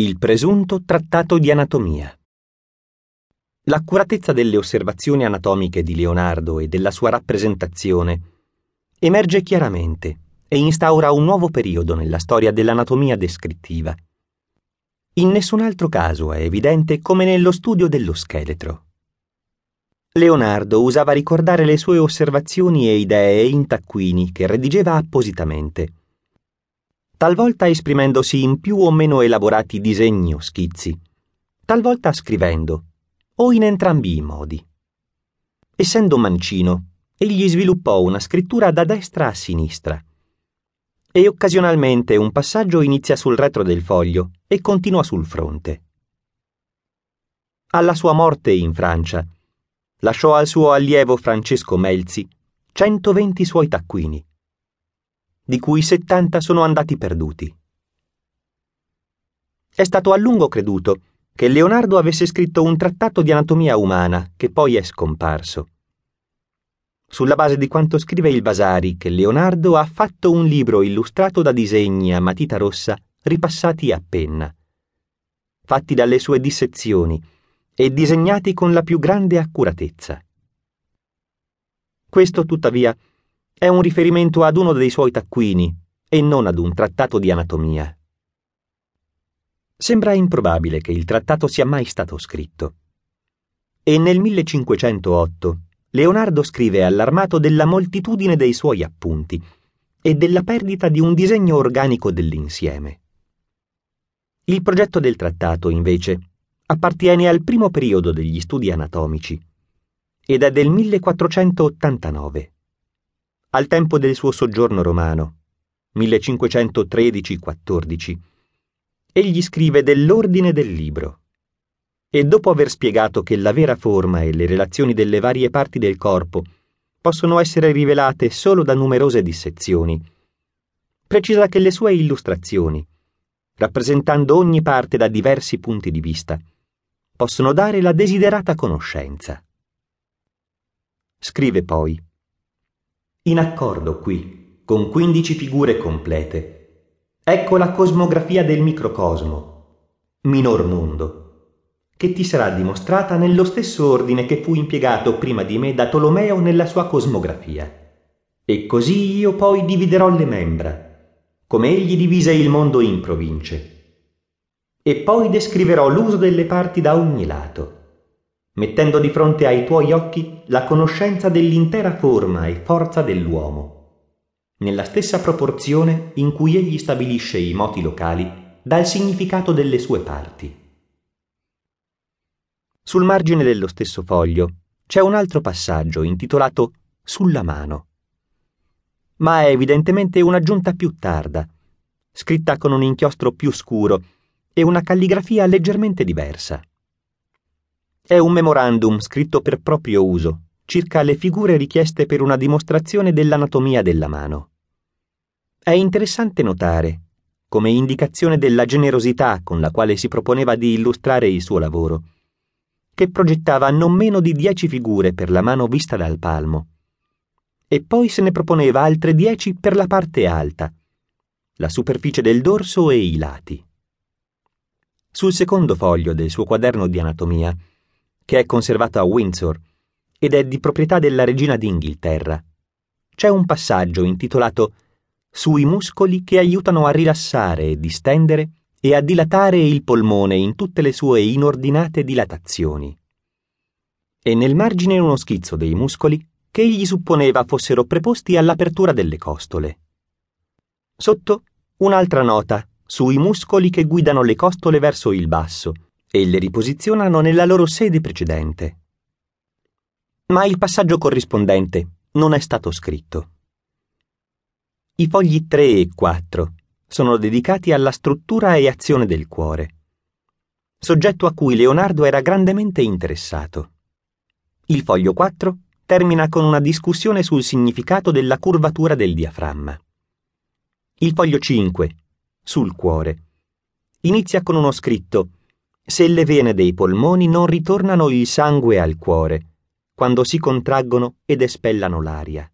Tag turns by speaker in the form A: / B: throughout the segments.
A: Il presunto trattato di anatomia. L'accuratezza delle osservazioni anatomiche di Leonardo e della sua rappresentazione emerge chiaramente e instaura un nuovo periodo nella storia dell'anatomia descrittiva. In nessun altro caso è evidente come nello studio dello scheletro. Leonardo usava ricordare le sue osservazioni e idee in taccuini che redigeva appositamente, talvolta esprimendosi in più o meno elaborati disegni o schizzi, talvolta scrivendo, o in entrambi i modi. Essendo mancino, egli sviluppò una scrittura da destra a sinistra, e occasionalmente un passaggio inizia sul retro del foglio e continua sul fronte. Alla sua morte in Francia, lasciò al suo allievo Francesco Melzi 120 suoi taccuini, di cui 70 sono andati perduti. È stato a lungo creduto che Leonardo avesse scritto un trattato di anatomia umana che poi è scomparso. Sulla base di quanto scrive il Vasari, che Leonardo ha fatto un libro illustrato da disegni a matita rossa ripassati a penna, fatti dalle sue dissezioni, e disegnati con la più grande accuratezza. Questo, tuttavia, è un riferimento ad uno dei suoi taccuini e non ad un trattato di anatomia. Sembra improbabile che il trattato sia mai stato scritto. E nel 1508 Leonardo scrive allarmato della moltitudine dei suoi appunti e della perdita di un disegno organico dell'insieme. Il progetto del trattato, invece, appartiene al primo periodo degli studi anatomici ed è del 1489. Al tempo del suo soggiorno romano, 1513-14, egli scrive dell'ordine del libro e dopo aver spiegato che la vera forma e le relazioni delle varie parti del corpo possono essere rivelate solo da numerose dissezioni, precisa che le sue illustrazioni, rappresentando ogni parte da diversi punti di vista, possono dare la desiderata conoscenza. Scrive poi, in accordo qui, con quindici figure complete, ecco la cosmografia del microcosmo, minor mondo, che ti sarà dimostrata nello stesso ordine che fu impiegato prima di me da Tolomeo nella sua cosmografia. E così io poi dividerò le membra, come egli divise il mondo in province. E poi descriverò l'uso delle parti da ogni lato, mettendo di fronte ai tuoi occhi la conoscenza dell'intera forma e forza dell'uomo, nella stessa proporzione in cui egli stabilisce i moti locali dal significato delle sue parti. Sul margine dello stesso foglio c'è un altro passaggio intitolato Sulla mano, ma è evidentemente un'aggiunta più tarda, scritta con un inchiostro più scuro e una calligrafia leggermente diversa. È un memorandum scritto per proprio uso, circa le figure richieste per una dimostrazione dell'anatomia della mano. È interessante notare, come indicazione della generosità con la quale si proponeva di illustrare il suo lavoro, che progettava non meno di dieci figure per la mano vista dal palmo, e poi se ne proponeva altre dieci per la parte alta, la superficie del dorso e i lati. Sul secondo foglio del suo quaderno di anatomia, che è conservato a Windsor ed è di proprietà della regina d'Inghilterra, c'è un passaggio intitolato Sui muscoli che aiutano a rilassare distendere e a dilatare il polmone in tutte le sue inordinate dilatazioni. E nel margine uno schizzo dei muscoli che egli supponeva fossero preposti all'apertura delle costole. Sotto un'altra nota sui muscoli che guidano le costole verso il basso e le riposizionano nella loro sede precedente. Ma il passaggio corrispondente non è stato scritto. I fogli 3 e 4 sono dedicati alla struttura e azione del cuore, soggetto a cui Leonardo era grandemente interessato. Il foglio 4 termina con una discussione sul significato della curvatura del diaframma. Il foglio 5 sul cuore. Inizia con uno scritto Se le vene dei polmoni non ritornano il sangue al cuore, quando si contraggono ed espellano l'aria.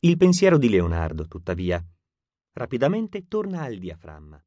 A: Il pensiero di Leonardo, tuttavia, rapidamente torna al diaframma.